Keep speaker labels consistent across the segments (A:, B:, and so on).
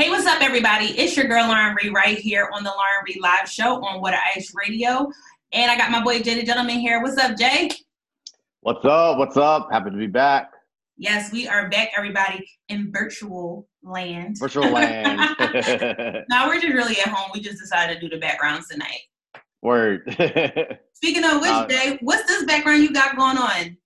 A: Hey, what's up, everybody? It's your girl Lauren Reed right here on the Lauren Reed Live Show on What Ice Radio, and I got my boy Jay the Gentleman here. What's up, Jay?
B: What's up? What's up? Happy to be back.
A: Yes, we are back, everybody, in virtual land.
B: Virtual land.
A: now we're just really at home. We just decided to do the backgrounds tonight.
B: Word.
A: Speaking of which, uh, Jay, what's this background you got going on?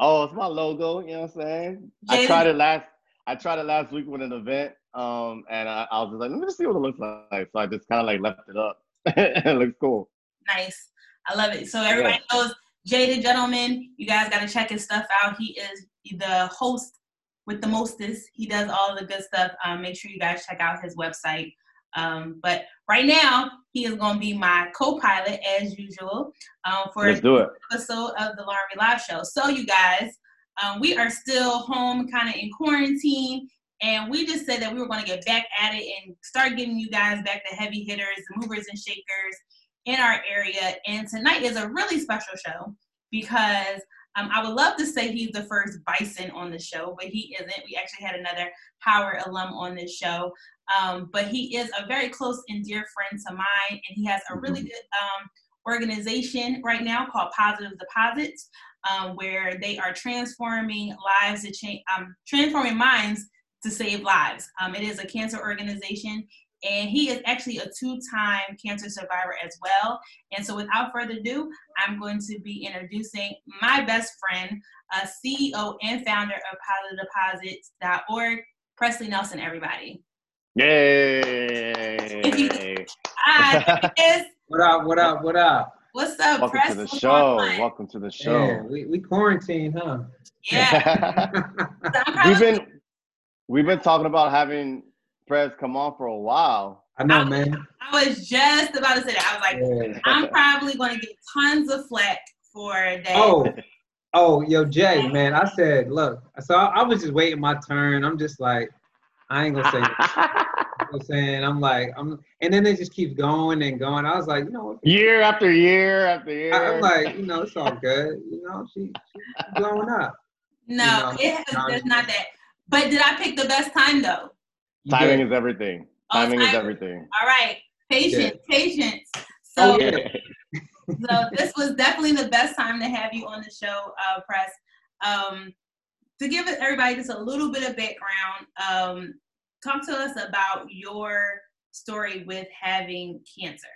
B: Oh, it's my logo. You know what I'm saying? Jay, I tried it last. I tried it last week with an event, um, and I, I was just like, let me just see what it looks like. So I just kind of like left it up. it looks cool.
A: Nice. I love it. So everybody yeah. knows Jay the Gentleman. You guys got to check his stuff out. He is the host with the mostest. He does all the good stuff. Um, make sure you guys check out his website. Um, but right now, he is going to be my co-pilot as usual um, for
B: Let's do it.
A: episode of the Lauren Live Show. So you guys, um, we are still home, kind of in quarantine, and we just said that we were going to get back at it and start giving you guys back the heavy hitters, the movers and shakers in our area. And tonight is a really special show because um, I would love to say he's the first Bison on the show, but he isn't. We actually had another Howard alum on this show. Um, but he is a very close and dear friend to mine, and he has a really mm-hmm. good um, organization right now called Positive Deposits, um, where they are transforming lives to change, um, transforming minds to save lives. Um, it is a cancer organization, and he is actually a two-time cancer survivor as well. And so, without further ado, I'm going to be introducing my best friend, uh, CEO and founder of PositiveDeposits.org, Presley Nelson. Everybody.
B: Yay!
A: Hi,
C: what up? What up? What up?
A: What's up, Presley?
B: Welcome to the show. Welcome to the show.
C: Yeah, we we quarantine, huh?
A: Yeah.
B: we've been we've been talking about having Prez come on for a while.
C: I know, I, man.
A: I was just about to say that. I was like, yeah. I'm probably going to get tons of flack for that.
C: Oh, oh, yo, Jay, man. I said, look. So I, I was just waiting my turn. I'm just like, I ain't gonna say. I'm saying I'm like I'm, and then it just keeps going and going. I was like, you know,
B: year after year after year.
C: I, am like, you know, it's all good. You know, she, she's blowing up.
A: No, you know, it has, not that. But did I pick the best time though?
B: Timing is everything. Oh, timing, is everything.
A: All right, patience, yeah. patience. So, oh, yeah. so this was definitely the best time to have you on the show, uh, Press. Um, to give everybody just a little bit of background, um, talk to us about your story with having cancer.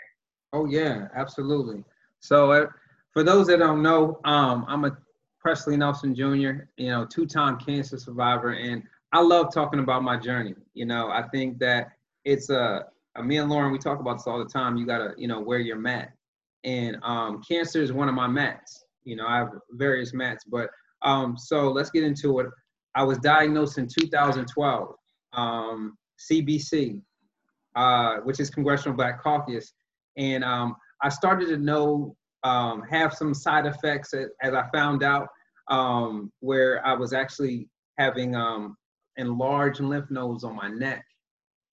C: Oh yeah, absolutely. So uh, for those that don't know, um, I'm a Presley Nelson Jr., you know, two-time cancer survivor, and I love talking about my journey. You know, I think that it's a, uh, me and Lauren, we talk about this all the time. You gotta, you know, wear your mat, and um, cancer is one of my mats. You know, I have various mats, but um, so let's get into it. I was diagnosed in 2012, um, CBC, uh, which is Congressional Black Caucus, and um, I started to know um, have some side effects as, as I found out, um, where I was actually having um, enlarged lymph nodes on my neck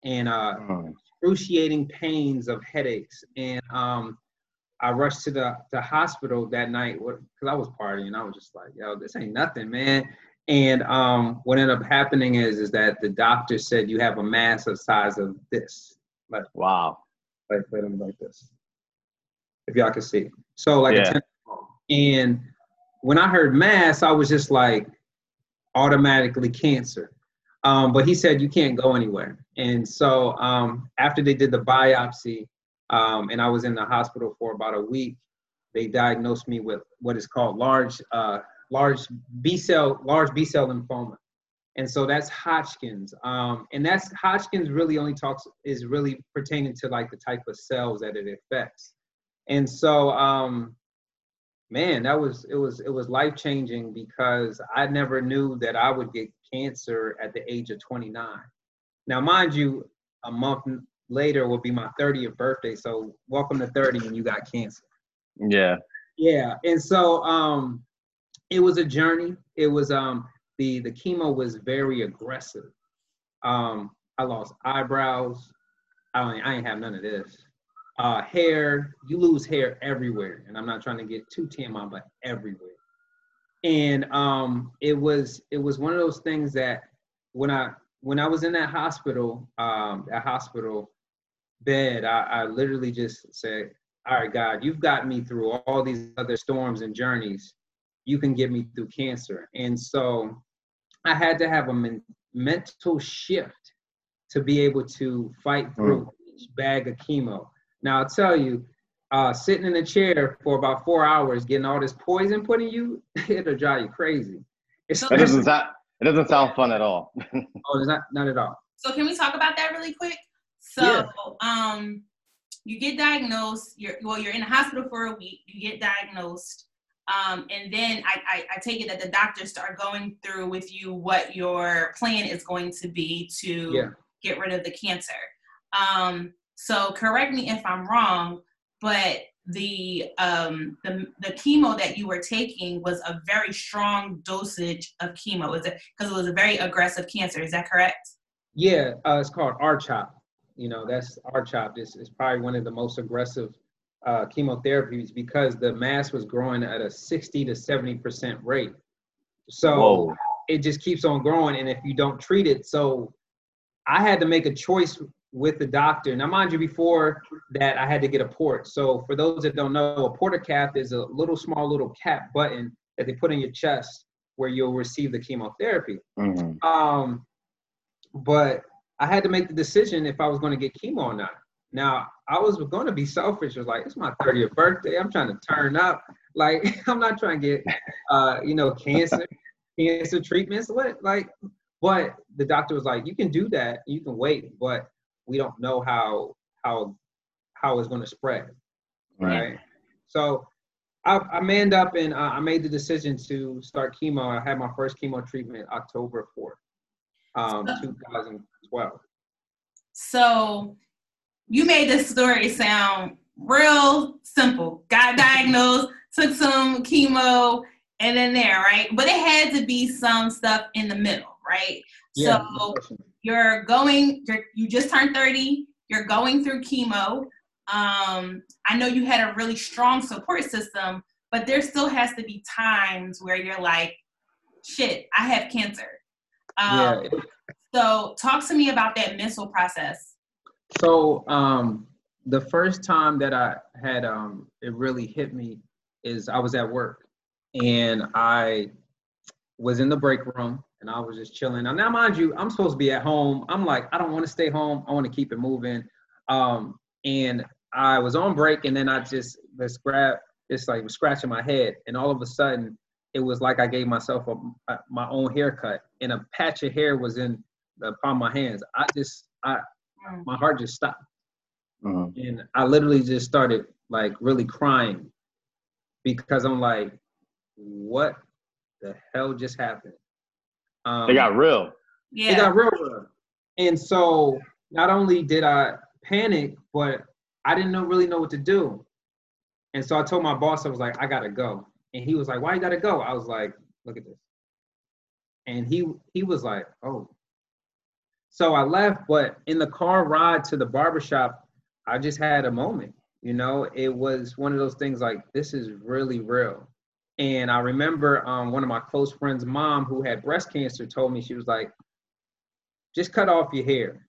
C: and uh, oh. excruciating pains of headaches. And um, I rushed to the, the hospital that night because I was partying. I was just like, yo, this ain't nothing, man. And um, what ended up happening is is that the doctor said you have a mass of size of this.
B: Like wow.
C: Like like this. If y'all can see. So like yeah. and when I heard mass, I was just like automatically cancer. Um, but he said you can't go anywhere. And so um, after they did the biopsy, um, and I was in the hospital for about a week. They diagnosed me with what is called large, uh, large B cell, large B cell lymphoma, and so that's Hodgkin's. Um, and that's Hodgkin's really only talks is really pertaining to like the type of cells that it affects. And so, um, man, that was it was it was life changing because I never knew that I would get cancer at the age of 29. Now, mind you, a month later will be my 30th birthday. So welcome to 30 and you got cancer.
B: Yeah.
C: Yeah. And so um it was a journey. It was um the the chemo was very aggressive. Um I lost eyebrows. I I ain't have none of this. Uh hair, you lose hair everywhere. And I'm not trying to get too TMI, but everywhere. And um it was it was one of those things that when I when I was in that hospital, um, that hospital bed, I, I literally just said, "All right, God, you've got me through all these other storms and journeys. You can get me through cancer." And so, I had to have a men- mental shift to be able to fight through mm. each bag of chemo. Now, I'll tell you, uh, sitting in a chair for about four hours, getting all this poison put in you, it'll drive you crazy.
B: It doesn't sound, it doesn't sound fun at all.
C: oh, it's not not at all.
A: So can we talk about that really quick? So yeah. um you get diagnosed, you're well, you're in the hospital for a week, you get diagnosed. Um, and then I, I, I, take it that the doctors start going through with you what your plan is going to be to yeah. get rid of the cancer. Um, so correct me if I'm wrong, but the um the, the chemo that you were taking was a very strong dosage of chemo. Is it because it was a very aggressive cancer. Is that correct?
C: Yeah uh, it's called R-CHOP. You know that's R-CHOP this is probably one of the most aggressive uh, chemotherapies because the mass was growing at a 60 to 70 percent rate. So Whoa. it just keeps on growing and if you don't treat it so i had to make a choice with the doctor. Now, mind you, before that, I had to get a port. So, for those that don't know, a portacath is a little small little cap button that they put in your chest where you'll receive the chemotherapy. Mm-hmm. Um, but I had to make the decision if I was going to get chemo or not. Now, I was going to be selfish. I was like, it's my 30th birthday. I'm trying to turn up. Like, I'm not trying to get, uh, you know, cancer, cancer treatments. What, like, but the doctor was like, you can do that. You can wait, but we don't know how how how it's going to spread, right? right? So I, I manned up and uh, I made the decision to start chemo. I had my first chemo treatment October fourth, um, 2012.
A: So you made this story sound real simple. Got diagnosed, took some chemo, and then there, right? But it had to be some stuff in the middle, right? Yeah, so you're going you're, you just turned 30 you're going through chemo. Um, i know you had a really strong support system but there still has to be times where you're like shit i have cancer. Um, yeah. so talk to me about that mental process.
C: So um, the first time that i had um, it really hit me is i was at work and i was in the break room and I was just chilling. Now, now, mind you, I'm supposed to be at home. I'm like, I don't want to stay home. I want to keep it moving. Um, and I was on break, and then I just this grab, it's like was scratching my head, and all of a sudden, it was like I gave myself a, a, my own haircut, and a patch of hair was in the palm of my hands. I just, I, mm. my heart just stopped, uh-huh. and I literally just started like really crying because I'm like, what the hell just happened?
B: Um, they got real.
C: Yeah. They got real, real. And so not only did I panic, but I didn't know really know what to do. And so I told my boss, I was like, I gotta go. And he was like, Why you gotta go? I was like, Look at this. And he he was like, Oh. So I left, but in the car ride to the barbershop, I just had a moment. You know, it was one of those things like, this is really real. And I remember um, one of my close friends' mom who had breast cancer told me she was like, "Just cut off your hair.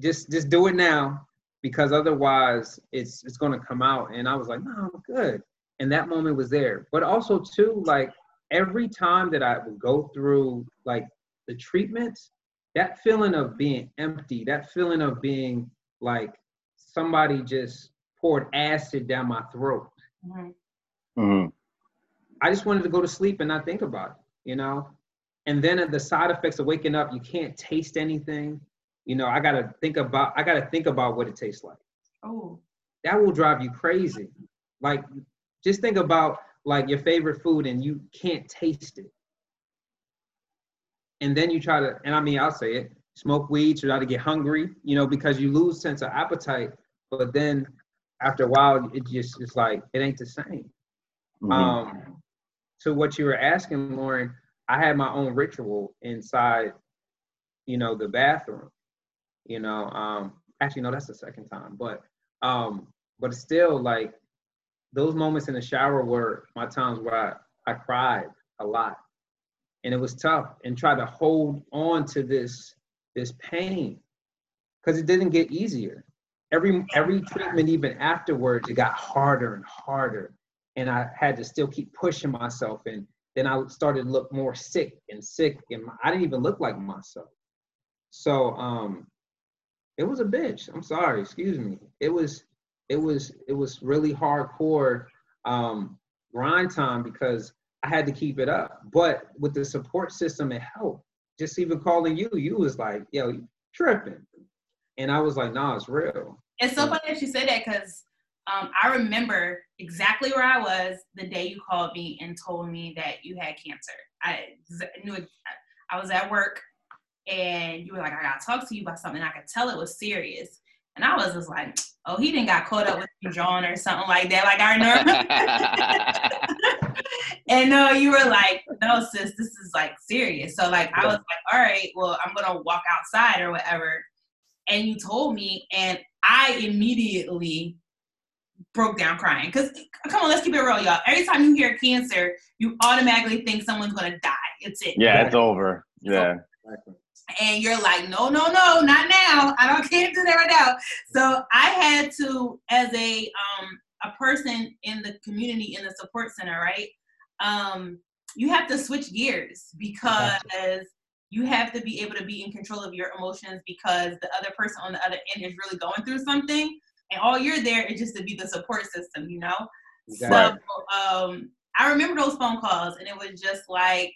C: Just just do it now, because otherwise it's it's going to come out." And I was like, "No, I'm good." And that moment was there. But also too, like every time that I would go through like the treatments, that feeling of being empty, that feeling of being like somebody just poured acid down my throat. Mm-hmm. Mm-hmm I just wanted to go to sleep and not think about it, you know? And then the side effects of waking up, you can't taste anything. You know, I gotta think about I gotta think about what it tastes like. Oh. That will drive you crazy. Like just think about like your favorite food and you can't taste it. And then you try to, and I mean I'll say it, smoke weed, try to get hungry, you know, because you lose sense of appetite. But then after a while, it just it's like it ain't the same. Mm-hmm. Um, to what you were asking, Lauren, I had my own ritual inside, you know, the bathroom. You know, um, actually, no, that's the second time, but um, but still, like those moments in the shower were my times where I, I cried a lot, and it was tough, and tried to hold on to this this pain because it didn't get easier. Every every treatment, even afterwards, it got harder and harder, and I had to still keep pushing myself. And then I started to look more sick and sick, and I didn't even look like myself. So um, it was a bitch. I'm sorry, excuse me. It was it was it was really hardcore um, grind time because I had to keep it up. But with the support system, it helped. Just even calling you, you was like, yo, you tripping. And I was like, nah, it's real.
A: It's so funny that you say that because um, I remember exactly where I was the day you called me and told me that you had cancer. I knew it, I was at work and you were like, I gotta talk to you about something. I could tell it was serious. And I was just like, oh, he didn't got caught up with John or something like that. Like I know. and no, uh, you were like, no, sis, this is like serious. So like I was like, all right, well, I'm gonna walk outside or whatever. And you told me, and I immediately broke down crying. Cause come on, let's keep it real, y'all. Every time you hear cancer, you automatically think someone's gonna die. It's it.
B: Yeah, it's over. Yeah.
A: And you're like, no, no, no, not now. I don't can't do that right now. So I had to, as a um a person in the community in the support center, right? Um, you have to switch gears because you have to be able to be in control of your emotions because the other person on the other end is really going through something and all you're there is just to be the support system, you know? Exactly. So um, I remember those phone calls, and it was just like,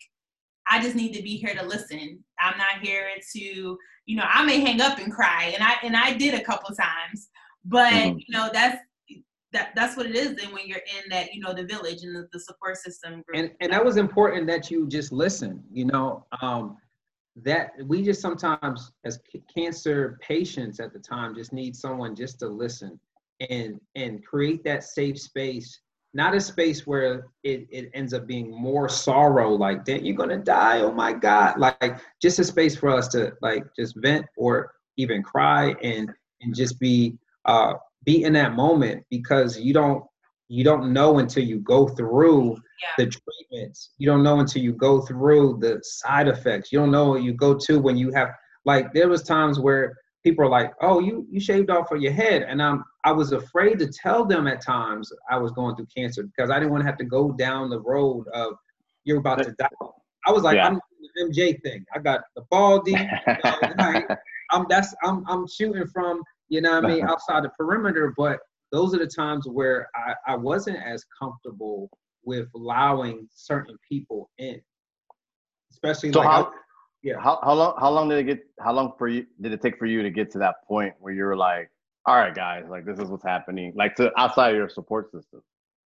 A: I just need to be here to listen. I'm not here to, you know, I may hang up and cry, and I and I did a couple times, but mm-hmm. you know, that's that that's what it is. Then when you're in that, you know, the village and the, the support system
C: group. And and that was important that you just listen. You know, um, that we just sometimes as cancer patients at the time just need someone just to listen and and create that safe space not a space where it, it ends up being more sorrow like that you're gonna die? Oh my god. Like just a space for us to like just vent or even cry and and just be uh be in that moment because you don't you don't know until you go through yeah. the treatments. You don't know until you go through the side effects. You don't know you go to when you have like there was times where people are like, "Oh, you you shaved off of your head," and I'm I was afraid to tell them at times I was going through cancer because I didn't want to have to go down the road of you're about to die. I was like, yeah. I'm the MJ thing. I got the baldy. You know, like, I'm that's I'm I'm shooting from you know what I mean outside the perimeter, but those are the times where I, I wasn't as comfortable with allowing certain people in, especially
B: so like how, I, yeah. How, how long how long did it get how long for you did it take for you to get to that point where you were like, all right guys, like this is what's happening, like to outside your support system?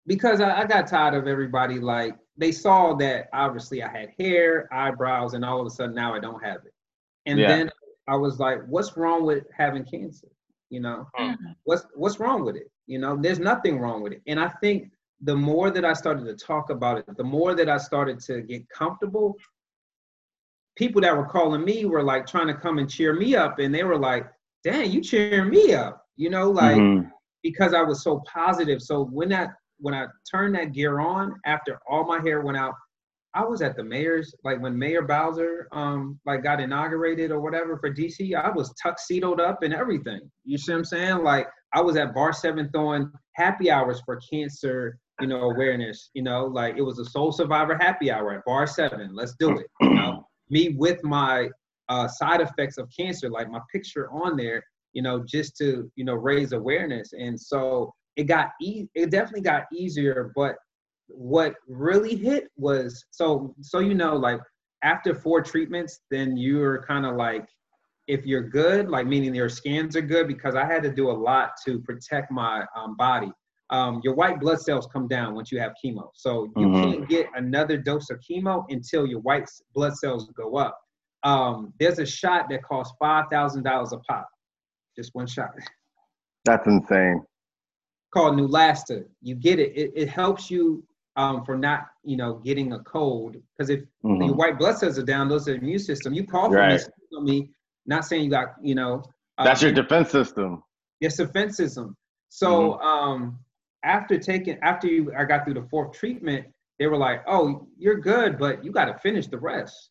C: Because I, I got tired of everybody like they saw that obviously I had hair, eyebrows, and all of a sudden now I don't have it. And yeah. then I was like, what's wrong with having cancer? You know, mm-hmm. what's what's wrong with it? You know, there's nothing wrong with it. And I think the more that I started to talk about it, the more that I started to get comfortable, people that were calling me were like trying to come and cheer me up. And they were like, dang, you cheering me up, you know, like mm-hmm. because I was so positive. So when that when I turned that gear on after all my hair went out, I was at the mayor's like when Mayor Bowser um like got inaugurated or whatever for DC. I was tuxedoed up and everything. You see what I'm saying? Like I was at Bar Seven throwing happy hours for cancer, you know, awareness. You know, like it was a Soul Survivor happy hour at Bar Seven. Let's do it. You know, me with my uh, side effects of cancer, like my picture on there. You know, just to you know raise awareness. And so it got e- it definitely got easier, but what really hit was so so you know like after four treatments then you're kind of like if you're good like meaning your scans are good because i had to do a lot to protect my um, body um, your white blood cells come down once you have chemo so you mm-hmm. can't get another dose of chemo until your white blood cells go up um, there's a shot that costs $5000 a pop just one shot
B: that's insane
C: called Neulasta. You get it. It, it helps you um, for not, you know, getting a cold. Because if mm-hmm. your white blood cells are down, those are immune system. You call for right. me, not saying you got, you know.
B: That's your um, defense system.
C: Yes, defense system. So mm-hmm. um, after taking, after you, I got through the fourth treatment, they were like, "Oh, you're good, but you got to finish the rest."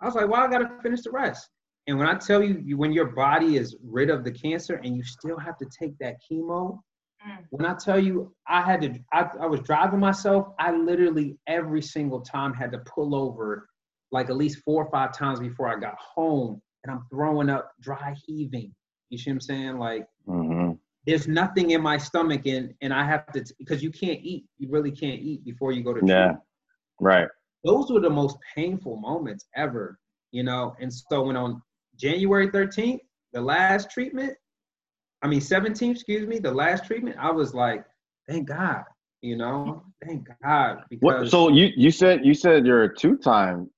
C: I was like, "Well, I got to finish the rest." And when I tell you, you, when your body is rid of the cancer and you still have to take that chemo, mm. when I tell you, I had to, I, I was driving myself, I literally every single time had to pull over like at least four or five times before I got home and I'm throwing up, dry heaving. You see what I'm saying? Like, mm-hmm. there's nothing in my stomach and, and I have to, because you can't eat, you really can't eat before you go to
B: Yeah, right.
C: Those were the most painful moments ever, you know? And so when on January 13th, the last treatment, I mean 17, excuse me, the last treatment, I was like, thank God, you know, thank God.
B: Because what, so you you said you said you're a two time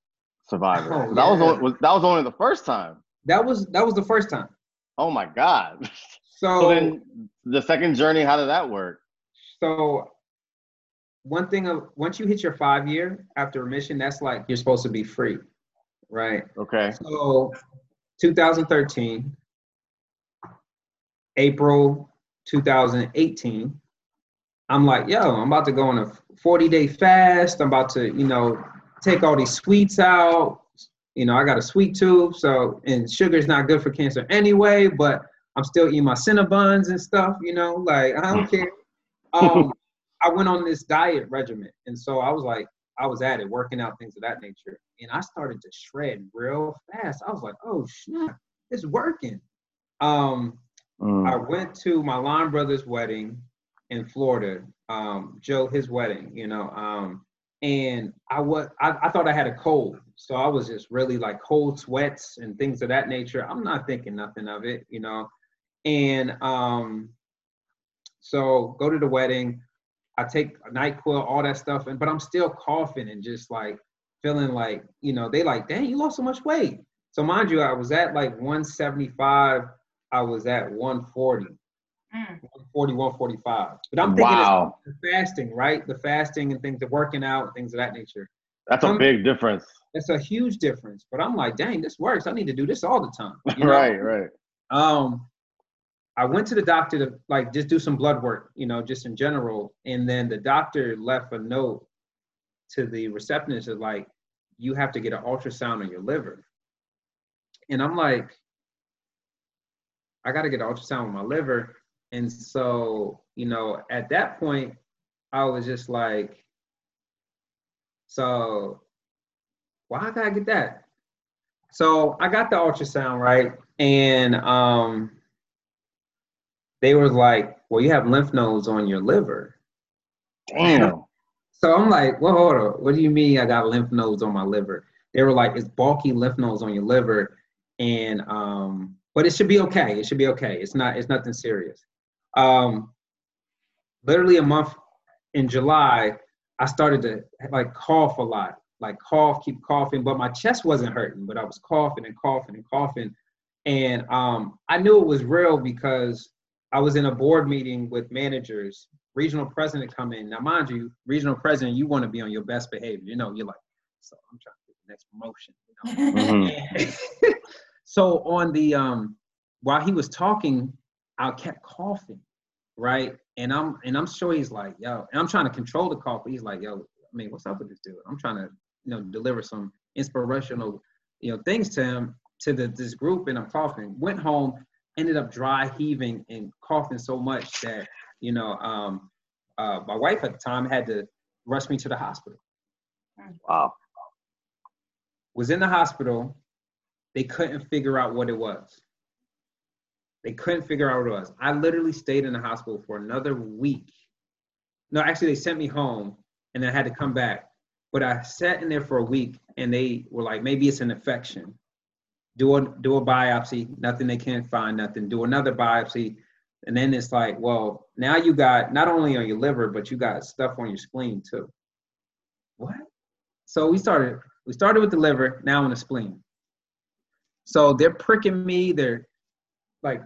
B: survivor. Oh, that was, was that was only the first time.
C: That was that was the first time.
B: Oh my God. So, so then the second journey, how did that work?
C: So one thing of once you hit your five year after remission, that's like you're supposed to be free. Right.
B: Okay.
C: So 2013, April 2018, I'm like, yo, I'm about to go on a 40 day fast. I'm about to, you know, take all these sweets out. You know, I got a sweet tooth, so and sugar is not good for cancer anyway. But I'm still eating my Cinnabons and stuff. You know, like I don't care. Um, I went on this diet regimen, and so I was like, I was at it, working out things of that nature, and I started to shred real fast. I was like, oh snap, it's working. Um, mm. I went to my line brother's wedding in Florida, um, Joe, his wedding, you know, um, and I was I, I thought I had a cold, so I was just really like cold sweats and things of that nature. I'm not thinking nothing of it, you know, and um, so go to the wedding. I take NyQuil, all that stuff, and but I'm still coughing and just like feeling like, you know, they like, dang, you lost so much weight. So mind you, I was at like 175, I was at 140. Mm. 140, 145. But I'm thinking wow. the fasting, right? The fasting and things, the working out, things of that nature.
B: That's a big difference.
C: It's a huge difference. But I'm like, dang, this works. I need to do this all the time.
B: You know? right, right.
C: Um, I went to the doctor to like just do some blood work, you know, just in general. And then the doctor left a note to the receptionist of like, you have to get an ultrasound on your liver. And I'm like, I got to get an ultrasound on my liver. And so, you know, at that point, I was just like, so why gotta get that? So I got the ultrasound, right? And um they were like, Well, you have lymph nodes on your liver.
B: Damn.
C: So I'm like, well, hold on. What do you mean I got lymph nodes on my liver? They were like, it's bulky lymph nodes on your liver, and um, but it should be okay. It should be okay. It's not. It's nothing serious. Um, literally a month in July, I started to like cough a lot, like cough, keep coughing, but my chest wasn't hurting, but I was coughing and coughing and coughing, and um, I knew it was real because I was in a board meeting with managers regional president come in. Now, mind you, regional president, you want to be on your best behavior. You know, you're like, so I'm trying to get the next promotion. You know? mm-hmm. so on the um, while he was talking, I kept coughing, right? And I'm and I'm sure he's like, yo, and I'm trying to control the cough. But he's like, yo, I mean, what's up with this dude? I'm trying to, you know, deliver some inspirational, you know, things to him to the this group, and I'm coughing. Went home, ended up dry heaving and coughing so much that you know, um, uh, my wife at the time had to rush me to the hospital.
B: Wow.
C: Was in the hospital. They couldn't figure out what it was. They couldn't figure out what it was. I literally stayed in the hospital for another week. No, actually, they sent me home and then I had to come back. But I sat in there for a week and they were like, maybe it's an infection. Do a do a biopsy, nothing they can't find, nothing. Do another biopsy, and then it's like, well, now you got not only on your liver, but you got stuff on your spleen too. What? So we started, we started with the liver, now on the spleen. So they're pricking me, they're like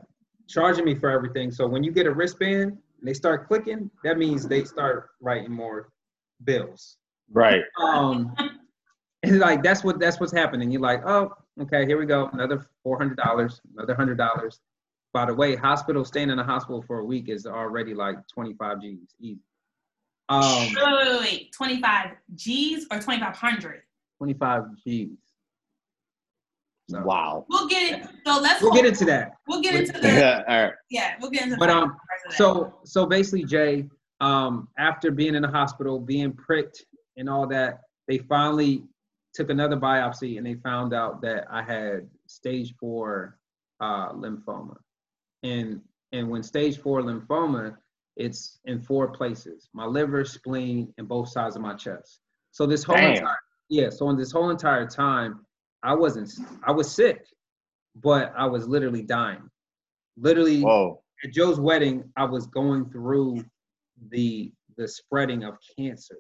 C: charging me for everything. So when you get a wristband and they start clicking, that means they start writing more bills.
B: Right.
C: Um and like that's what that's what's happening. You're like, oh, okay, here we go, another four hundred dollars, another hundred dollars. By the way, hospital staying in a hospital for a week is already like 25 G's easy.
A: Um, wait, wait, wait, 25 G's or 2,500?
C: 25 G's.
B: So. Wow.
A: We'll get it. So let's.
C: We'll get into that.
A: We'll get into the.
B: Yeah. All right.
A: Yeah, we'll get into. That.
C: But um, so so basically, Jay, um, after being in the hospital, being pricked and all that, they finally took another biopsy and they found out that I had stage four uh, lymphoma. And and when stage four lymphoma, it's in four places: my liver, spleen, and both sides of my chest. So this whole
B: Damn.
C: entire yeah, so in this whole entire time, I wasn't I was sick, but I was literally dying. Literally
B: Whoa.
C: at Joe's wedding, I was going through the the spreading of cancer.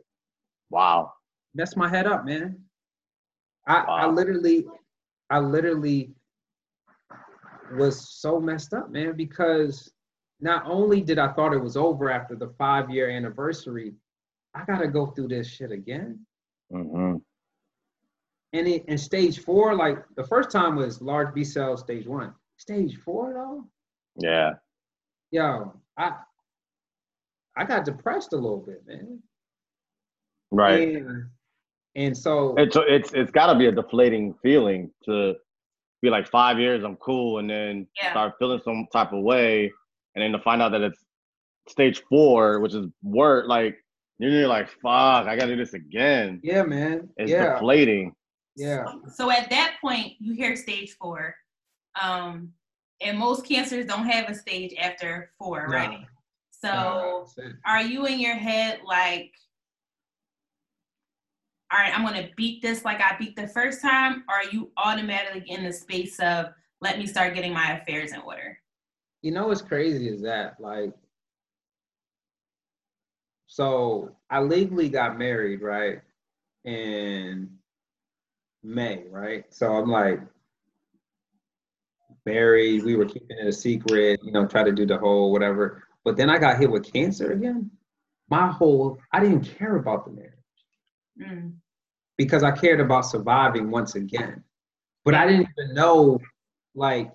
B: Wow.
C: Messed my head up, man. I, I literally, I literally was so messed up, man, because not only did I thought it was over after the five year anniversary, I gotta go through this shit again.
B: hmm
C: And it, in stage four, like the first time was large B cell stage one. Stage four though,
B: Yeah.
C: yo, I I got depressed a little bit, man.
B: Right.
C: And, and so
B: It's it's it's got to be a deflating feeling to be like five years I'm cool and then
A: Yeah.
B: start feeling some type of way and then to find out that it's stage four, which is work like you're like fuck, I gotta do this again.
C: yeah, man.
B: It's
C: yeah,
B: deflating.
C: Yeah.
A: So at that point, you hear stage four, um, and most cancers don't have a stage after four,
C: No.
A: right? So
C: No,
A: are you in your head like, all right, I'm gonna beat this like I beat the first time, or are you automatically in the space of let me start getting my affairs in order?
C: You know what's crazy is that like so I legally got married, right? In May, right? So I'm like married, we were keeping it a secret, you know, try to do the whole whatever. But then I got hit with cancer again. My whole I didn't care about the marriage
A: Mm.
C: because I cared about surviving once again. But I didn't even know like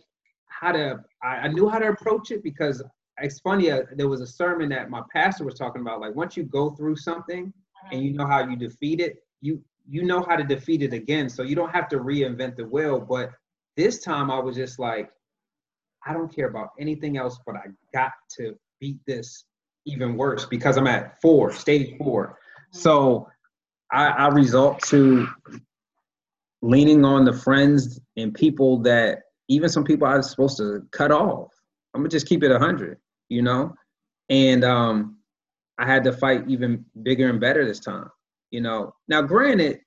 C: how to I, I knew how to approach it because it's funny uh, there was a sermon that my pastor was talking about like once you go through something and you know how you defeat it you you know how to defeat it again so you don't have to reinvent the wheel. But this time i was just like i don't care about anything else but i got to beat this even worse because i'm at four stage four. So i i to leaning on the friends and people that even some people i was supposed to cut off. I'm gonna just keep it 100 you know? And um i had to fight even bigger and better this time you know now granted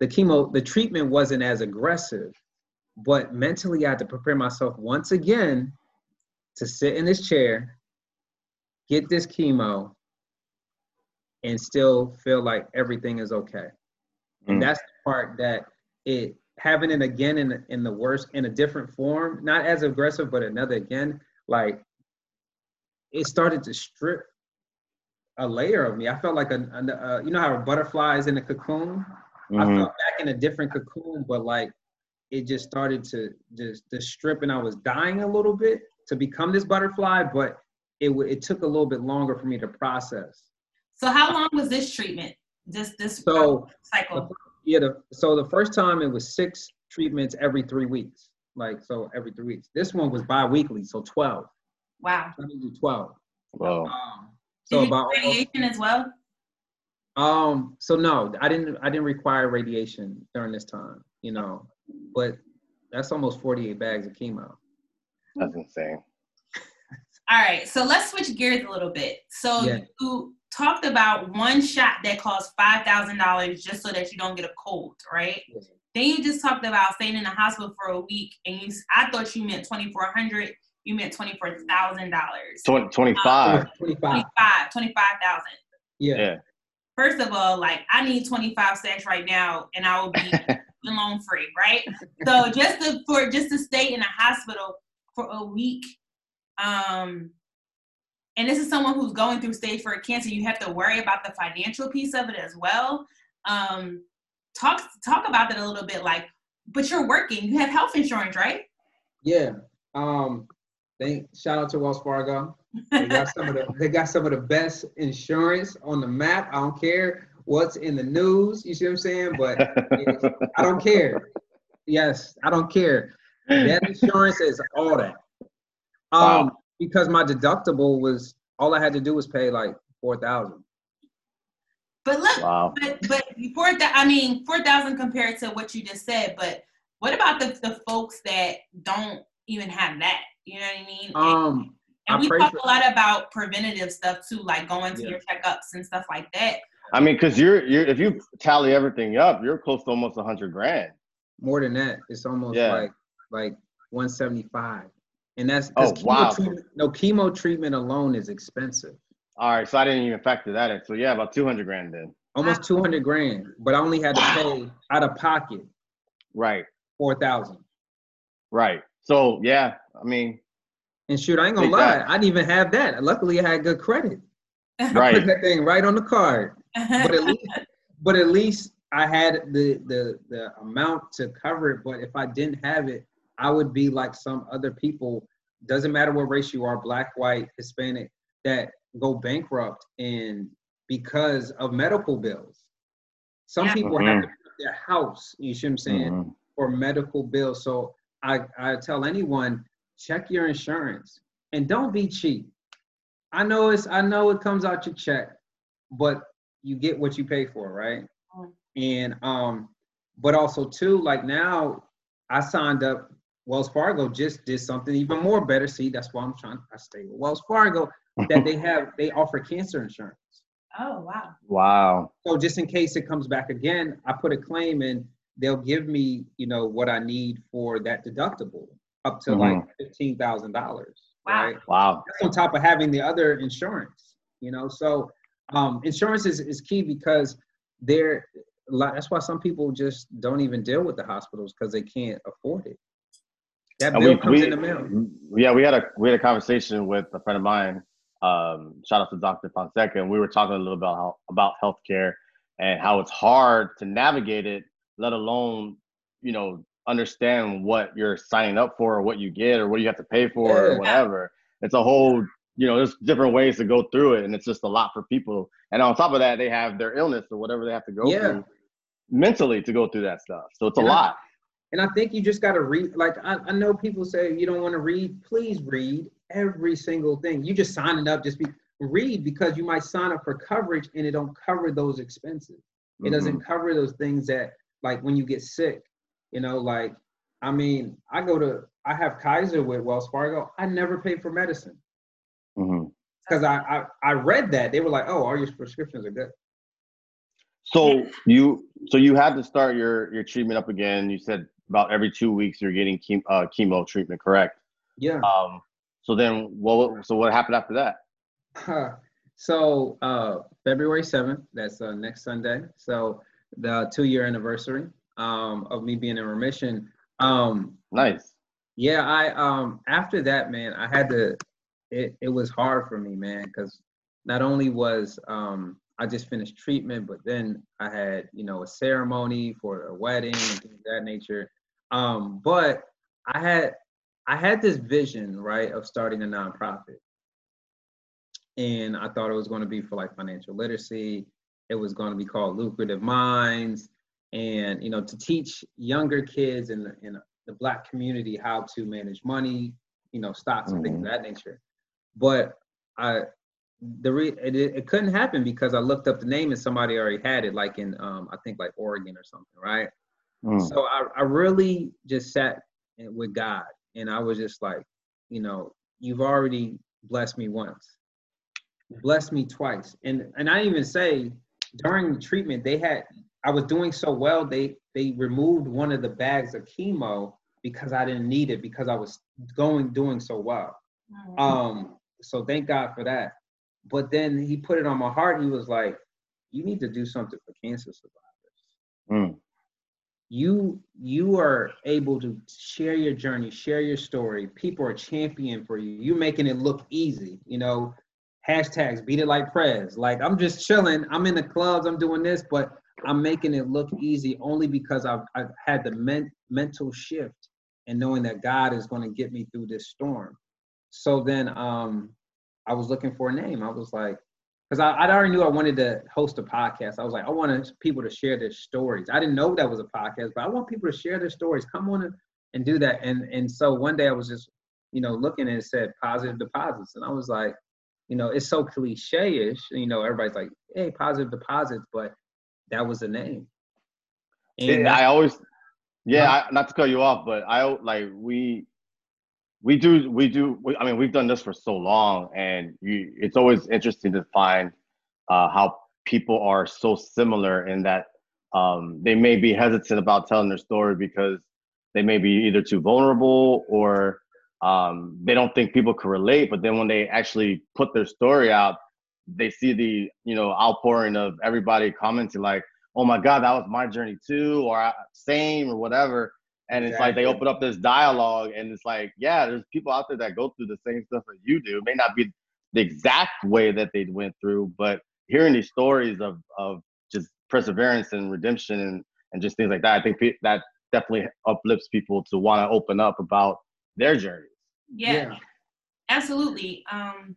C: the chemo the treatment wasn't as aggressive but mentally i had to prepare myself once again to sit in this chair get this chemo and still feel like everything is okay and
B: Mm.
C: that's the part that it having it again in in the worst in a different form not as aggressive but another again like it started to strip a layer of me i felt like a, a, a you know how a butterfly is in a cocoon I
B: Mhm.
C: felt back in a different cocoon, but like it just started to just to strip, and I was dying a little bit to become this butterfly, but it w- it took a little bit longer for me to process.
A: So how long was this treatment? This this
C: So
A: cycle?
C: yeah, the, so the first time it was six treatments every three weeks, like so every three weeks. This one was bi-weekly, so twelve.
A: Wow.
C: Let me do twelve.
B: Wow.
C: Um,
A: Did
C: so
A: you do
C: about
A: radiation as well?
C: Um, so no, I didn't I didn't require radiation during this time, you know, but that's almost 48 bags of chemo.
B: That's insane.
A: All right, so let's switch gears a little bit. So
C: Yeah.
A: you talked about one shot that costs five thousand dollars just so that you don't get a cold, right?
C: Yes.
A: Then you just talked about staying in the hospital for a week, and you I thought you meant twenty four hundred. You meant twenty four thousand dollars.
B: Tw- 25.
C: 25.
A: 25 25,000.
C: Yeah.
B: Yeah.
A: First of all, like I need 25 stacks right now and I will be loan free, right? So just to, for just to stay in a hospital for a week, um, and this is someone who's going through stage four cancer, you have to worry about the financial piece of it as well. Um, talk talk about that a little bit, like, but you're working, you have health insurance, right?
C: Yeah. Um, thank shout out to Wells Fargo. They got some of the they got some of the best insurance on the map. I don't care what's in the news. You see what I'm saying? But I don't care. Yes, I don't care. That insurance is all that. Um, wow. because my deductible was all I had to do was pay like four thousand.
A: But look, wow. but but four I mean four thousand compared to what you just said. But what about the the folks that don't even have that? You know what I mean?
C: Um,
A: and, and we talk for- a lot about preventative stuff too, like going to yeah. your checkups and stuff like that.
B: I mean, because you're you're if you tally everything up, you're close to almost a hundred grand.
C: More than that, it's almost yeah. like like one seventy five, and that's oh chemo wow. Treatment, no chemo treatment alone is expensive.
B: All right, so I didn't even factor that in. So yeah, about two hundred grand then.
C: Almost two hundred grand, but I only had to pay out of pocket.
B: Right.
C: Four thousand.
B: Right. So yeah, I mean.
C: And shoot, I ain't gonna lie, that. I didn't even have that. Luckily, I had good credit.
B: Right.
C: I put that thing right on the card. But at least, but at least I had the the the amount to cover it. But if I didn't have it, I would be like some other people. Doesn't matter what race you are, black, white, Hispanic, that go bankrupt and because of medical bills. Some yeah. people mm-hmm. have to put their house, you see what I'm saying, mm-hmm. for medical bills. So I, I tell anyone, check your insurance and don't be cheap. I know it's I know it comes out your check, but you get what you pay for, right? Mm-hmm. And um, but also too, like now I signed up Wells Fargo just did something even more better. See, that's why I'm trying I stay with Wells Fargo that they have they offer cancer insurance.
A: Oh wow.
B: Wow.
C: So just in case it comes back again, I put a claim in, they'll give me, you know, what I need for that deductible up to mm-hmm. like fifteen thousand dollars.
A: Wow.
C: Right.
B: Wow.
C: That's on top of having the other insurance, you know. So um insurance is, is key because there that's why some people just don't even deal with the hospitals because they can't afford it. That bill we, comes we, in the mail.
B: Yeah, we had a we had a conversation with a friend of mine um, shout out to Dr. Fonseca, and we were talking a little about how, about healthcare and how it's hard to navigate it, let alone you know understand what you're signing up for or what you get or what you have to pay for yeah. or whatever. It's a whole you know there's different ways to go through it, and it's just a lot for people. And on top of that, they have their illness or whatever they have to go yeah. through mentally to go through that stuff. So it's and a I, lot.
C: And I think you just got to read. Like I, I know people say you don't want to read. Please read every single thing. You just signing up, just be read because you might sign up for coverage and it don't cover those expenses. It mm-hmm. doesn't cover those things that like when you get sick, you know, like I mean, I go to I have Kaiser with Wells Fargo. I never pay for medicine.
B: Mm-hmm.
C: Because I, I I read that. They were like, oh, all your prescriptions are good.
B: So you so you had to start your your treatment up again. You said about every two weeks you're getting chemo, uh, chemo treatment, correct?
C: Yeah.
B: Um, so then, what? So what happened after that?
C: Huh. So uh, February seventh, that's uh, next Sunday. So the two-year anniversary um, of me being in remission. Um,
B: nice.
C: Yeah, I um after that, man, I had to. It it was hard for me, man, because not only was um I just finished treatment, but then I had you know a ceremony for a wedding and things of that nature. Um, but I had I had this vision, right, of starting a nonprofit. And I thought it was going to be for like financial literacy. It was going to be called Lucrative Minds. And, you know, to teach younger kids in the, in the black community how to manage money, you know, stocks and mm-hmm. things of that nature. But I, the re- it, it couldn't happen because I looked up the name and somebody already had it, like in um, I think like Oregon or something, right? Mm. So I, I really just sat with God and I was just like, you know, you've already blessed me once, blessed me twice, and and I even say during the treatment they had I was doing so well they they removed one of the bags of chemo because I didn't need it because I was going doing so well. Mm-hmm. Um, so thank God for that. But then he put it on my heart. He was like, "You need to do something for cancer survivors."
B: Mm
C: you you are able to share your journey share your story people are champion for you You're making it look easy you know hashtags beat it like prez like i'm just chilling i'm in the clubs i'm doing this but i'm making it look easy only because i've, I've had the men, mental shift and knowing that god is going to get me through this storm so then um i was looking for a name i was like because I, I already knew I wanted to host a podcast. I was like, I wanted people to share their stories. I didn't know that was a podcast, but I want people to share their stories. Come on and, and do that. And and so one day I was just, you know, looking and it said positive deposits, and I was like, you know, it's so cliche-ish. You know, everybody's like, hey, positive deposits, but that was the name.
B: And I always, yeah, I, not to cut you off, but I like we we do we do we, i mean we've done this for so long and you, it's always interesting to find uh, how people are so similar in that um, they may be hesitant about telling their story because they may be either too vulnerable or um, they don't think people can relate but then when they actually put their story out they see the you know outpouring of everybody commenting like oh my god that was my journey too or same or whatever. And it's like they open up this dialogue and it's like yeah there's people out there that go through the same stuff that you do. It may not be the exact way that they went through but hearing these stories of of just perseverance and redemption and, and just things like that i think that definitely uplifts people to want to open up about their journeys
A: yeah, yeah. absolutely um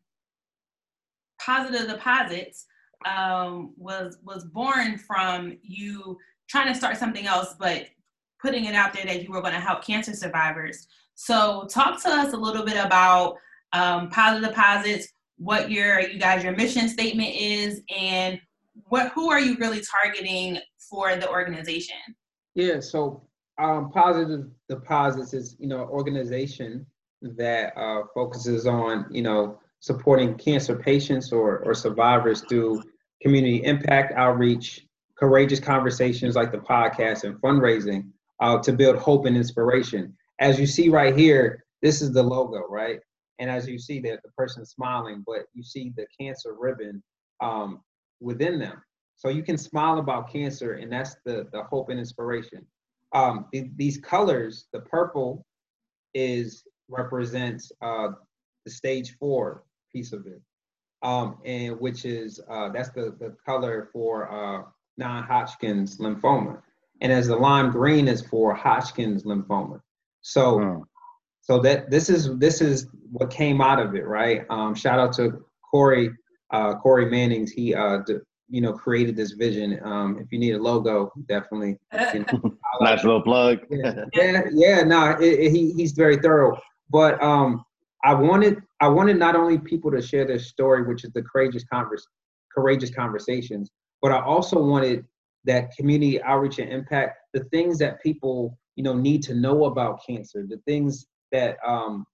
A: positive deposits um was was born from you trying to start something else but putting it out there that you were going to help cancer survivors. So, talk to us a little bit about um, positive deposits, what your you guys your mission statement is, and what who are you really targeting for the organization?
C: Yeah, so um, positive deposits is you know organization that uh, focuses on you know supporting cancer patients or or survivors through community impact outreach, courageous conversations like the podcast, and fundraising uh, to build hope and inspiration. As you see right here, this is the logo, right? And as you see that the person smiling, but you see the cancer ribbon um, within them. So you can smile about cancer, and that's the, the hope and inspiration. Um, th- these colors, the purple is represents uh, the stage four piece of it, um, and which is uh, that's the, the color for uh, non-Hodgkin's lymphoma and as the lime green is for Hodgkin's lymphoma. So, hmm. so that this is this is what came out of it, right? Um, shout out to Corey uh, Corey Mannings. He uh, d- you know created this vision. Um, if you need a logo, definitely. You
B: know, nice little plug.
C: yeah, yeah, yeah no, nah, he he's very thorough. But um, I wanted I wanted not only people to share their story, which is the courageous converse, courageous conversations, but I also wanted that community outreach and impact, the things that people you know need to know about cancer, the things that um,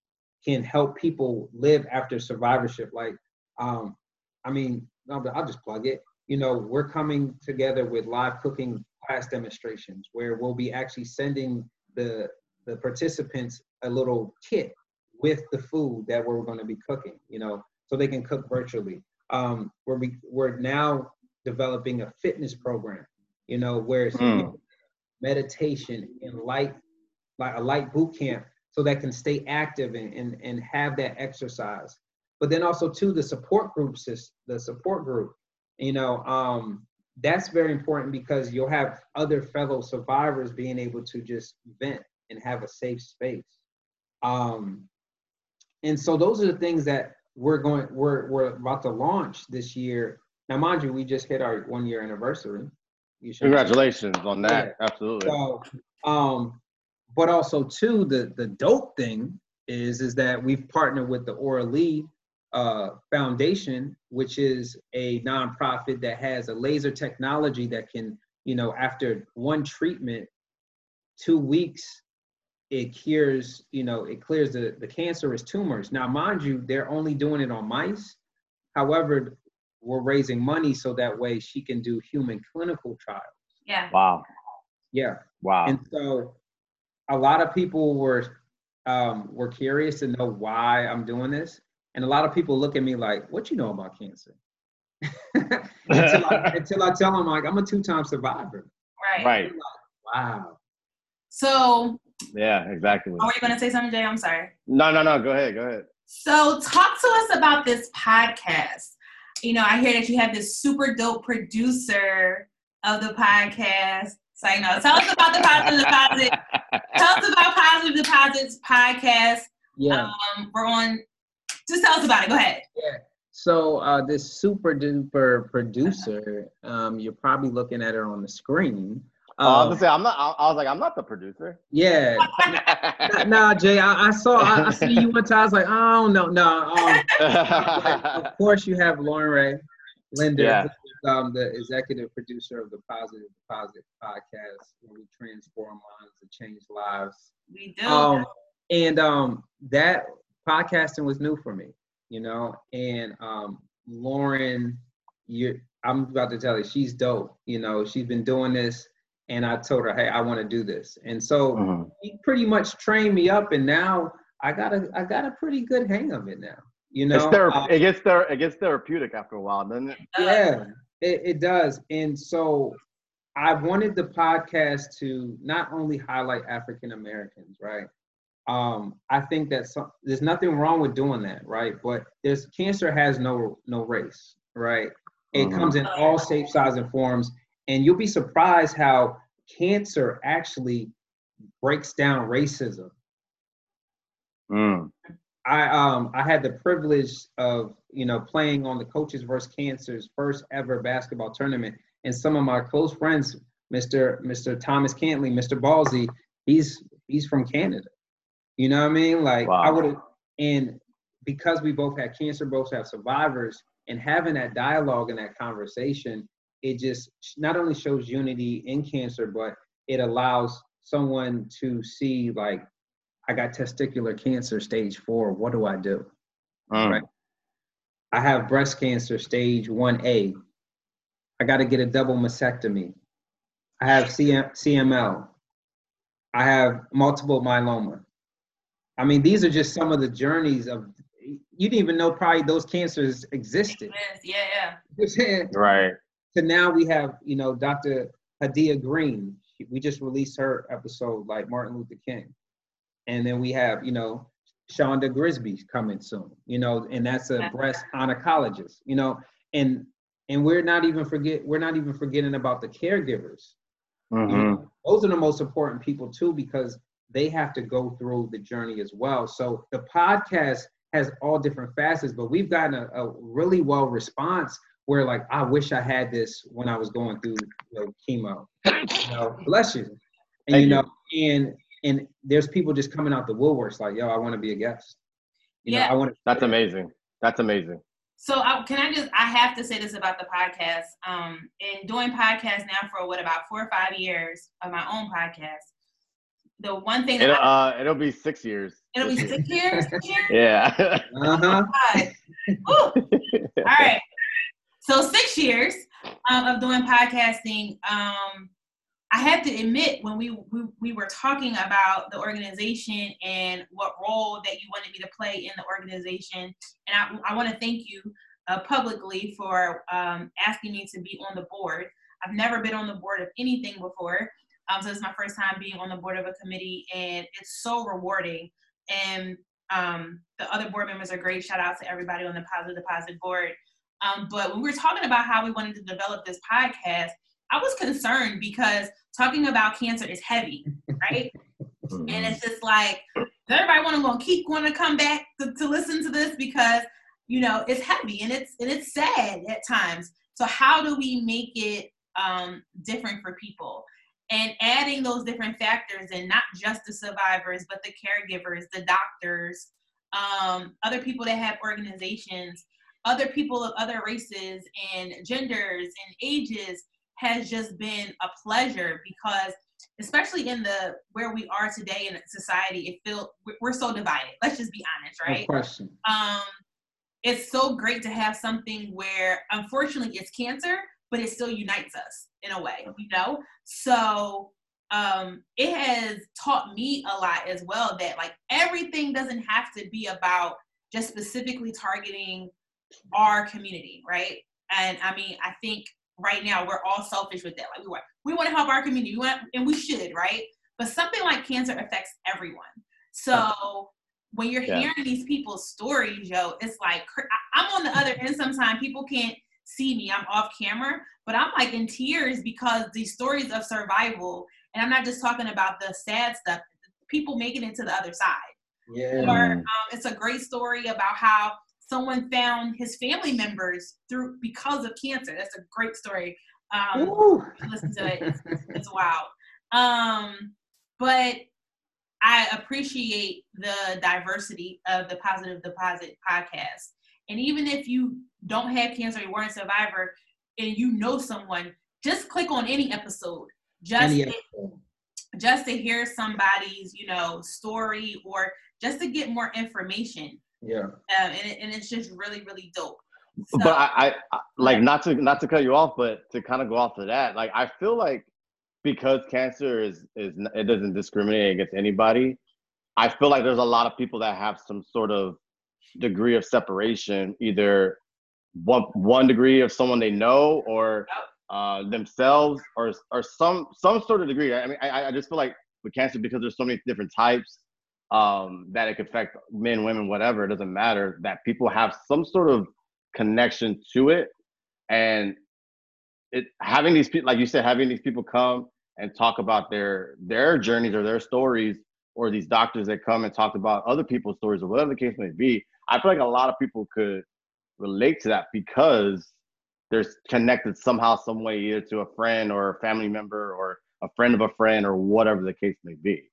C: can help people live after survivorship. Like, um, I mean, I'll just plug it. You know, we're coming together with live cooking class demonstrations where we'll be actually sending the the participants a little kit with the food that we're going to be cooking. You know, so they can cook virtually. Um, we're we're now developing a fitness program you know, where it's mm. meditation and light, like a light boot camp, so that can stay active and, and, and have that exercise. But then also too, the support groups, the support group, you know, um, that's very important because you'll have other fellow survivors being able to just vent and have a safe space. Um, and so those are the things that we're going we're we're about to launch this year. Now, mind you, we just hit our one year anniversary.
B: Congratulations on that. Yeah. Absolutely.
C: So, um, but also too, the the dope thing is is that we've partnered with the Aura Lee uh, Foundation, which is a nonprofit that has a laser technology that can, you know, after one treatment, two weeks, it cures, you know, it clears the, the cancerous tumors. Now, mind you, they're only doing it on mice. However, we're raising money so that way she can do human clinical trials.
A: Yeah.
B: Wow.
C: Yeah.
B: Wow.
C: And so a lot of people were um, were curious to know why I'm doing this. And a lot of people look at me like, what you know about cancer? until, I, until I tell them like I'm a two-time survivor.
A: Right.
B: Right.
C: Like, wow.
A: So
B: Yeah, exactly.
A: Oh, were you gonna say something, Jay? I'm sorry.
B: No, no, no. Go ahead. Go ahead.
A: So talk to us about this podcast you know, I hear that you have this super dope producer of the podcast. So, you know, tell us about the Positive Deposit. tell us about Positive Deposits podcast.
C: Yeah.
A: Um, we're on, just tell us about it. Go ahead.
C: Yeah. So uh, this super duper producer, um, you're probably looking at her on the screen.
B: Uh, I was gonna say I'm not. I, I was like, I'm not the producer.
C: Yeah. nah, nah, Jay. I, I saw. I, I, see you one time. I was like, oh no, no. Um, of course, you have Lauren Ray, Linda, yeah. um, the executive producer of the Positive Deposit podcast, where we transform minds and change lives.
A: We do.
C: Um, and um, that podcasting was new for me, you know. And um, Lauren, you, I'm about to tell you, she's dope. You know, she's been doing this and I told her, "Hey, I want to do this." And so mm-hmm. he pretty much trained me up, and now I got a I got a pretty good hang of it now. You know,
B: thera- um, it gets ther- it gets therapeutic after a while, doesn't it?
C: Yeah, it, it does. And so I wanted the podcast to not only highlight African Americans, right? Um, I think that some, there's nothing wrong with doing that, right? But there's cancer has no no race, right? It mm-hmm. comes in all shapes, sizes, and forms and you'll be surprised how cancer actually breaks down racism.
B: Mm.
C: I um I had the privilege of you know playing on the coaches versus cancer's first ever basketball tournament, and some of my close friends, Mr. Mr. Thomas Cantley, Mr. Ballsy, he's he's from Canada. You know what I mean? Like wow. I would have, and because we both had cancer, both have survivors, and having that dialogue and that conversation, it just not only shows unity in cancer, but it allows someone to see like, I got testicular cancer stage four. What do I do? Mm. Right. I have breast cancer stage 1A. I got to get a double mastectomy. I have CM- CML. I have multiple myeloma. I mean, these are just some of the journeys of you didn't even know probably those cancers existed.
A: Yeah, yeah.
B: right
C: to now we have, you know, Dr. Hadia Green. We just released her episode like Martin Luther King. And then we have, you know, Shonda Grisby coming soon, you know, and that's a breast oncologist, you know, and and we're not even forget we're not even forgetting about the caregivers.
B: Mm-hmm. You know,
C: those are the most important people too because they have to go through the journey as well. So the podcast has all different facets, but we've gotten a, a really well response where like I wish I had this when I was going through you know, chemo. You know, bless you. And Thank you know, you. and and there's people just coming out the woodworks like, yo, I want to be a guest. You yeah, know, I want.
B: That's amazing. That's amazing.
A: So I, can I just I have to say this about the podcast. Um, in doing podcasts now for what about four or five years of my own podcast. The one thing
B: it'll, I, uh, it'll be six years.
A: It'll be six years.
B: yeah.
C: Uh huh.
A: All right. So six years um, of doing podcasting. Um, I have to admit, when we, we, we were talking about the organization and what role that you wanted me to play in the organization, and I, I want to thank you uh, publicly for um, asking me to be on the board. I've never been on the board of anything before, um, so it's my first time being on the board of a committee, and it's so rewarding. And um, the other board members are great. Shout out to everybody on the Positive Deposit board. Um, but when we were talking about how we wanted to develop this podcast, I was concerned because talking about cancer is heavy, right? and it's just like, does everybody want to go keep going to come back to, to listen to this because you know it's heavy and it's and it's sad at times. So how do we make it um, different for people? And adding those different factors and not just the survivors, but the caregivers, the doctors, um, other people that have organizations other people of other races and genders and ages has just been a pleasure because especially in the where we are today in society it feel we're so divided. Let's just be honest right?
C: no question.
A: um it's so great to have something where unfortunately it's cancer but it still unites us in a way you know? So um it has taught me a lot as well that like everything doesn't have to be about just specifically targeting our community, right? And I mean, I think right now we're all selfish with that. Like we want, we want to help our community, we want, and we should, right? But something like cancer affects everyone. So when you're yeah. hearing these people's stories, yo, it's like I'm on the other end. Sometimes people can't see me. I'm off camera, but I'm like in tears because these stories of survival, and I'm not just talking about the sad stuff. People making it to the other side.
C: Yeah.
A: Or um, it's a great story about how someone found his family members through because of cancer. That's a great story. Um, listen to it. It's, it's wild. Um, but I appreciate the diversity of the Positive Deposit podcast. And even if you don't have cancer, you weren't a survivor, and you know someone, just click on any episode. Just any episode. just to hear somebody's, you know, story or just to get more information.
C: Yeah.
A: Uh, and, it, and it's just really, really dope.
B: So, but I, I like not to not to cut you off, but to kind of go off of that, like I feel like because cancer is is it doesn't discriminate against anybody. I feel like there's a lot of people that have some sort of degree of separation, either one one degree of someone they know or uh, themselves or or some some sort of degree. I mean, I, I just feel like with cancer because there's so many different types um, that it could affect men, women, whatever. It doesn't matter that people have some sort of connection to it, and it having these people, like you said, having these people come and talk about their their journeys or their stories, or these doctors that come and talk about other people's stories or whatever the case may be. I feel like a lot of people could relate to that because there's connected somehow, some way, either to a friend or a family member or a friend of a friend or whatever the case may be.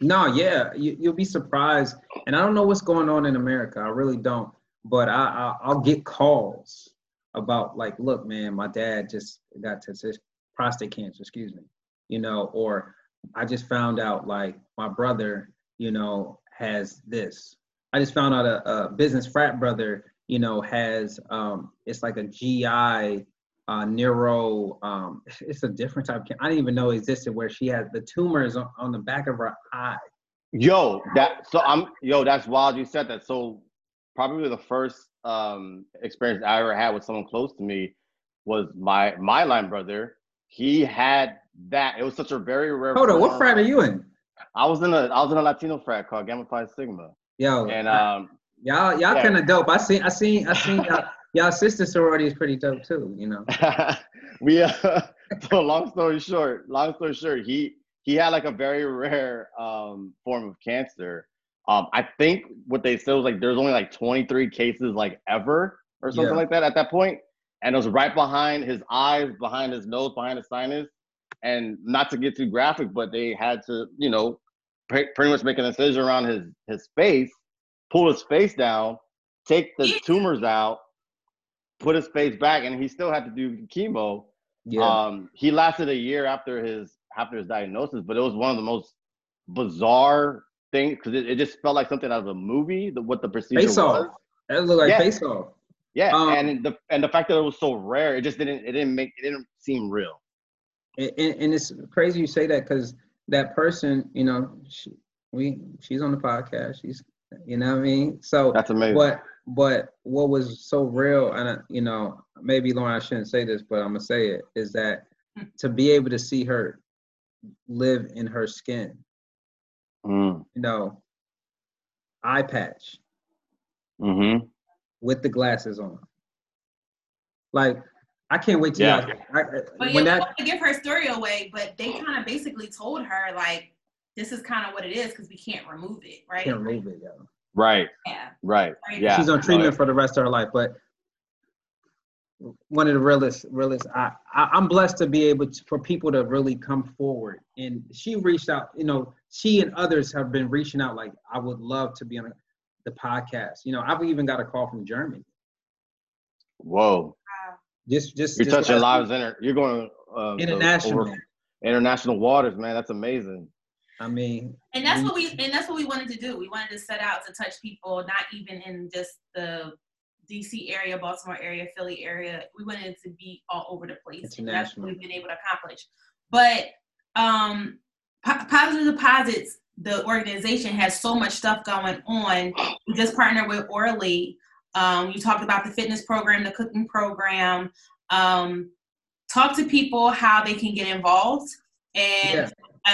C: No, yeah, you, will be surprised. And I don't know what's going on in America. I really don't. But I, I will get calls about like, look, man, my dad just got to prostate cancer. Excuse me. You know, or I just found out like my brother, you know, has this. I just found out a, a business frat brother, you know, has um, it's like a GI uh, neuro. Um, it's a different type. Of, I didn't even know existed where she has the tumors on, on the back of her eye.
B: Yo, that so I'm yo. That's wild. You said that. So probably the first um, experience I ever had with someone close to me was my my line brother. He had that. It was such a very rare.
C: Hold on, what frat are you in?
B: I was in a I was in a Latino frat called Gamma Phi Sigma.
C: Yo,
B: and um,
C: y'all y'all yeah. kind of dope. I seen I seen I seen y'all, y'all sister sorority is pretty dope too. You know.
B: we uh, so long story short, long story short, he he had like a very rare um form of cancer. Um, I think what they said was like there's only like 23 cases like ever or something yeah. like that at that point, and it was right behind his eyes, behind his nose, behind his sinus and not to get too graphic, but they had to, you know, pre- pretty much make an incision around his his face, pull his face down, take the tumors out, put his face back, and he still had to do chemo. Yeah. Um, he lasted a year after his after his diagnosis, but it was one of the most bizarre things because it, it just felt like something out of a movie. The, what the procedure face was.
C: Off. That looked like yeah. face off.
B: Yeah, um, and the and the fact that it was so rare, it just didn't it didn't make it didn't seem real
C: and, and it's crazy you say that because that person, you know, she, we she's on the podcast. She's, you know what I mean. So
B: that's amazing.
C: But but what was so real, and you know, maybe Lauren, I shouldn't say this, but I'm gonna say it is that to be able to see her live in her skin,
B: mm.
C: you know, eye patch,
B: mm-hmm.
C: with the glasses on. Like I can't wait to yeah. I, I,
A: but when that to give her story away, but they kind of basically told her like this is kind of what it is because we can't remove it, right?
C: Can't remove it, yeah.
B: Right.
A: Yeah.
B: Right. Yeah.
C: She's on treatment right. for the rest of her life, but one of the realest, realest. I, I am blessed to be able to, for people to really come forward, and she reached out. You know, she and others have been reaching out. Like, I would love to be on the podcast. You know, I've even got a call from Germany.
B: Whoa.
C: Just, just
B: you're
C: just
B: touching lives. Inter- you're going um,
C: international.
B: international waters, man. That's amazing.
C: I mean,
A: and that's what we and that's what we wanted to do. We wanted to set out to touch people, not even in just the DC area, Baltimore area, Philly area. We wanted to be all over the place. That's what we've been able to accomplish. But um, po- positive deposits, the organization has so much stuff going on. We just partnered with Orly um, you talked about the fitness program, the cooking program. Um, talk to people how they can get involved and yeah.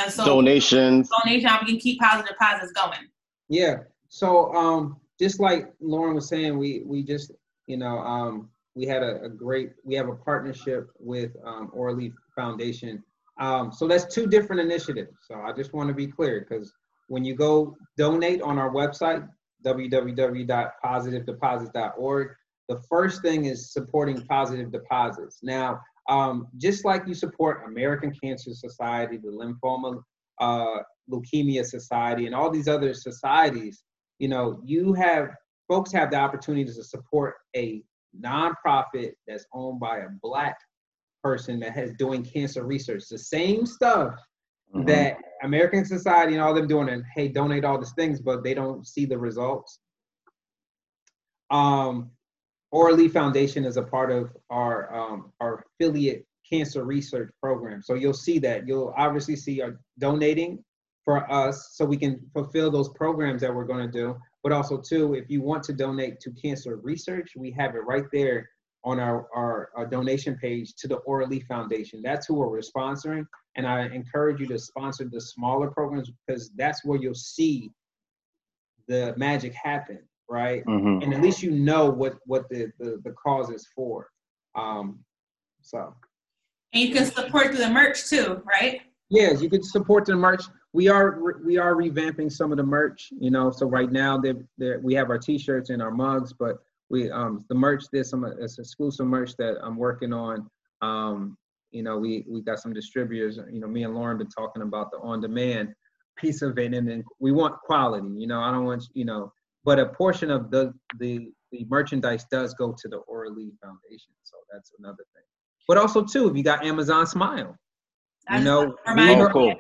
A: So
B: donations.
A: Donation, we can keep positive deposits going.
C: Yeah. So um, just like Lauren was saying, we we just you know um, we had a, a, great we have a partnership with um, Orly Foundation. Um, so that's two different initiatives. So I just want to be clear because when you go donate on our website, www.positivedeposits.org. The first thing is supporting positive deposits. Now, um, just like you support American Cancer Society, the Lymphoma uh, Leukemia Society, and all these other societies, you know, you have folks have the opportunity to support a nonprofit that's owned by a black person that has doing cancer research. The same stuff mm-hmm. that American Society and all them doing, and hey, donate all these things, but they don't see the results. Um, Lee Foundation is a part of our um, our affiliate cancer research program. So you'll see that. You'll obviously see our donating for us so we can fulfill those programs that we're going to do. But also too, if you want to donate to cancer research, we have it right there on our, our, our donation page to the Lee Foundation. That's who we're sponsoring. And I encourage you to sponsor the smaller programs because that's where you'll see the magic happen right? Mm-hmm. And at least you know what what the the, the cause is for. Um, so.
A: And you can support through the merch too, right?
C: Yes, you can support the merch. We are we are revamping some of the merch, you know. So right now, they they we have our T-shirts and our mugs, but we um the merch there's some it's exclusive merch that I'm working on. Um, you know, we we got some distributors. You know, me and Lauren been talking about the on-demand piece of it, and then we want quality. You know, I don't want you know but a portion of the the the merchandise does go to the Lee Foundation. So that's another thing. But also too, if you got Amazon Smile, you know, we are, oh, cool.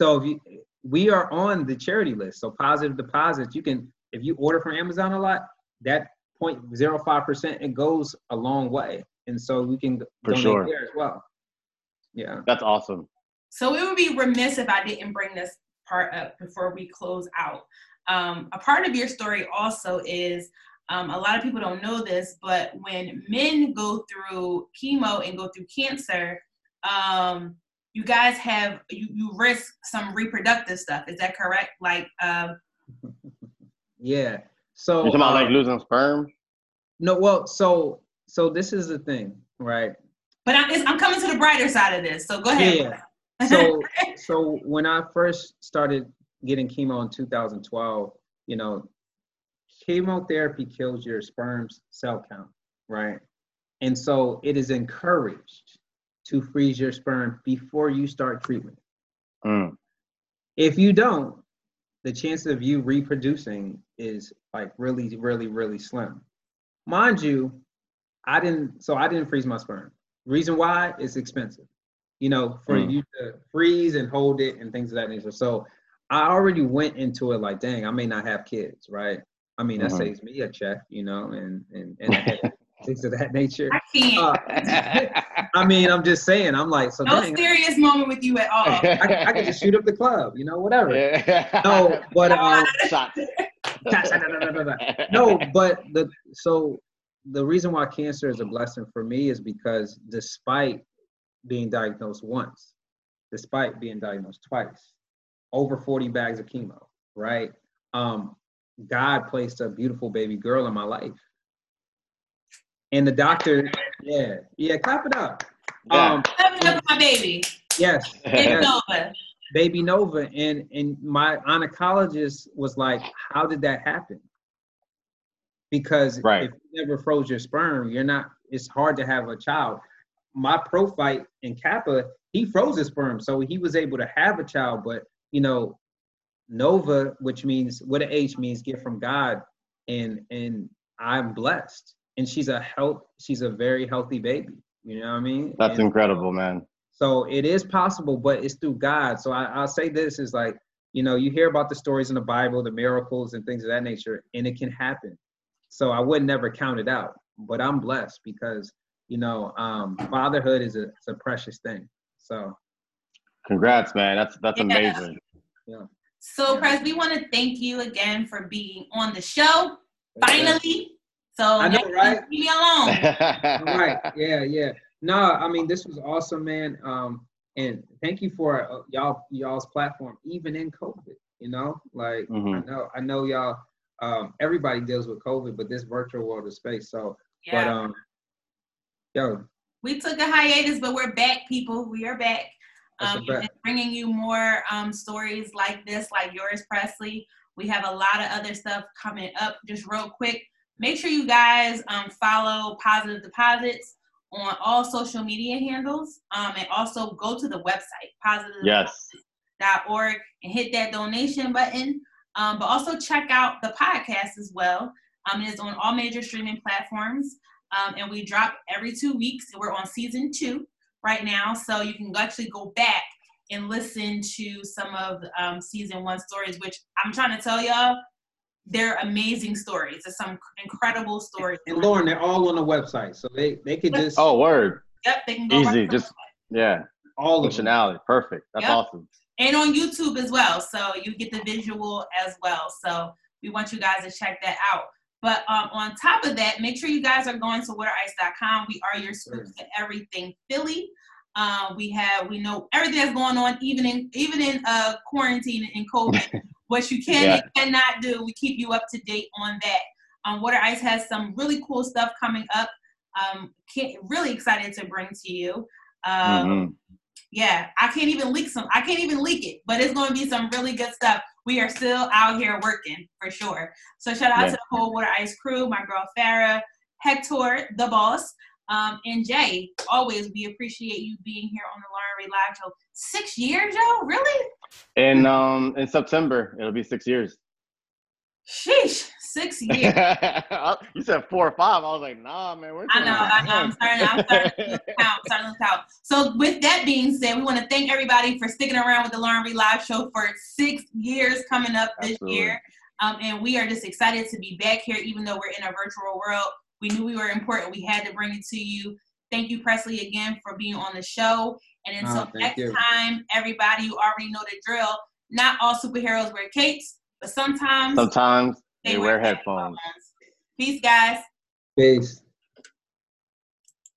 C: so if you, we are on the charity list. So positive deposits, you can if you order from Amazon a lot, that 0.05 percent it goes a long way, and so we can
B: For donate sure.
C: there as well. Yeah,
B: that's awesome.
A: So it would be remiss if I didn't bring this part up before we close out. Um, a part of your story also is um, a lot of people don't know this, but when men go through chemo and go through cancer, um, you guys have you, you risk some reproductive stuff. Is that correct? Like, um,
C: yeah. So
B: you're talking about like um, losing sperm?
C: No. Well, so so this is the thing, right?
A: But I'm, I'm coming to the brighter side of this. So go ahead.
C: Yeah. so so when I first started getting chemo in 2012, you know, chemotherapy kills your sperm's cell count, right? And so it is encouraged to freeze your sperm before you start treatment. Mm. If you don't, the chance of you reproducing is like really, really, really slim. Mind you, I didn't, so I didn't freeze my sperm. Reason why it's expensive, you know, for mm. you to freeze and hold it and things of that nature. So I already went into it like, dang, I may not have kids, right? I mean, that uh-huh. saves me a check, you know, and and, and things of that nature.
A: I can't. Uh,
C: I mean, I'm just saying. I'm like, so
A: no
C: dang,
A: serious moment with you at all.
C: I, I could just shoot up the club, you know, whatever. Yeah. No, but um, no, but the so the reason why cancer is a blessing for me is because despite being diagnosed once, despite being diagnosed twice, over 40 bags of chemo, right? Um, God placed a beautiful baby girl in my life. And the doctor, yeah, yeah, clap it up.
A: Yeah. Um, clap it up my baby.
C: Yes.
A: Baby Nova.
C: Baby Nova. And and my oncologist was like, How did that happen? Because right. if you never froze your sperm, you're not, it's hard to have a child. My prophyte in Kappa, he froze his sperm. So he was able to have a child, but you know, Nova, which means what a H means gift from God, and and I'm blessed. And she's a health, she's a very healthy baby. You know what I mean?
B: That's
C: and,
B: incredible, man.
C: So it is possible, but it's through God. So I, I'll say this is like, you know, you hear about the stories in the Bible, the miracles and things of that nature, and it can happen. So I would never count it out. But I'm blessed because, you know, um, fatherhood is a, a precious thing. So
B: Congrats, man. That's that's yeah. amazing.
C: Yeah.
A: So, Prez, we want to thank you again for being on the show. Finally. So
C: I know, right?
A: Leave me alone.
C: right. Yeah, yeah. No, I mean this was awesome, man. Um, and thank you for uh, y'all y'all's platform, even in COVID. You know, like mm-hmm. I know I know y'all. Um, everybody deals with COVID, but this virtual world of space. So, yeah. but um, yo,
A: we took a hiatus, but we're back, people. We are back um, bringing you more um, stories like this, like yours, Presley. We have a lot of other stuff coming up. Just real quick, make sure you guys um, follow Positive Deposits on all social media handles, um, and also go to the website positiveorg and hit that donation button. Um, but also check out the podcast as well. Um, it is on all major streaming platforms, um, and we drop every two weeks. We're on season two right now, so you can actually go back and listen to some of um, season one stories, which I'm trying to tell y'all, they're amazing stories. It's some incredible stories.
C: And Lauren, they're all on the website, so they they could just
B: oh word.
A: Yep, they can go
B: easy. Right just yeah,
C: all
B: functionality. Perfect. That's yep. awesome.
A: And on YouTube as well, so you get the visual as well. So we want you guys to check that out. But um, on top of that, make sure you guys are going to waterice.com. We are your scoops to everything Philly. Uh, we have we know everything that's going on, even in even in uh, quarantine and COVID. what you can yeah. and cannot do, we keep you up to date on that. Um, Water Ice has some really cool stuff coming up. Um, really excited to bring to you. Um, mm-hmm. Yeah, I can't even leak some. I can't even leak it, but it's going to be some really good stuff. We are still out here working for sure. So shout out yeah. to the whole Water Ice crew, my girl Farah, Hector, the boss. Um, and Jay, always we appreciate you being here on the Ray Live Show. Six years, Joe? Really?
B: In um in September, it'll be six years.
A: Sheesh, six years.
B: you said four or five. I was like, nah, man. We're
A: I know. I know. I'm starting. I'm starting to count. Starting to count. So, with that being said, we want to thank everybody for sticking around with the Lauren Ray Live Show for six years coming up this Absolutely. year. Um, and we are just excited to be back here, even though we're in a virtual world. We knew we were important. We had to bring it to you. Thank you, Presley, again for being on the show. And until oh, next you. time, everybody, you already know the drill. Not all superheroes wear capes, but sometimes
B: sometimes they, they wear, wear headphones. headphones.
A: Peace, guys.
C: Peace.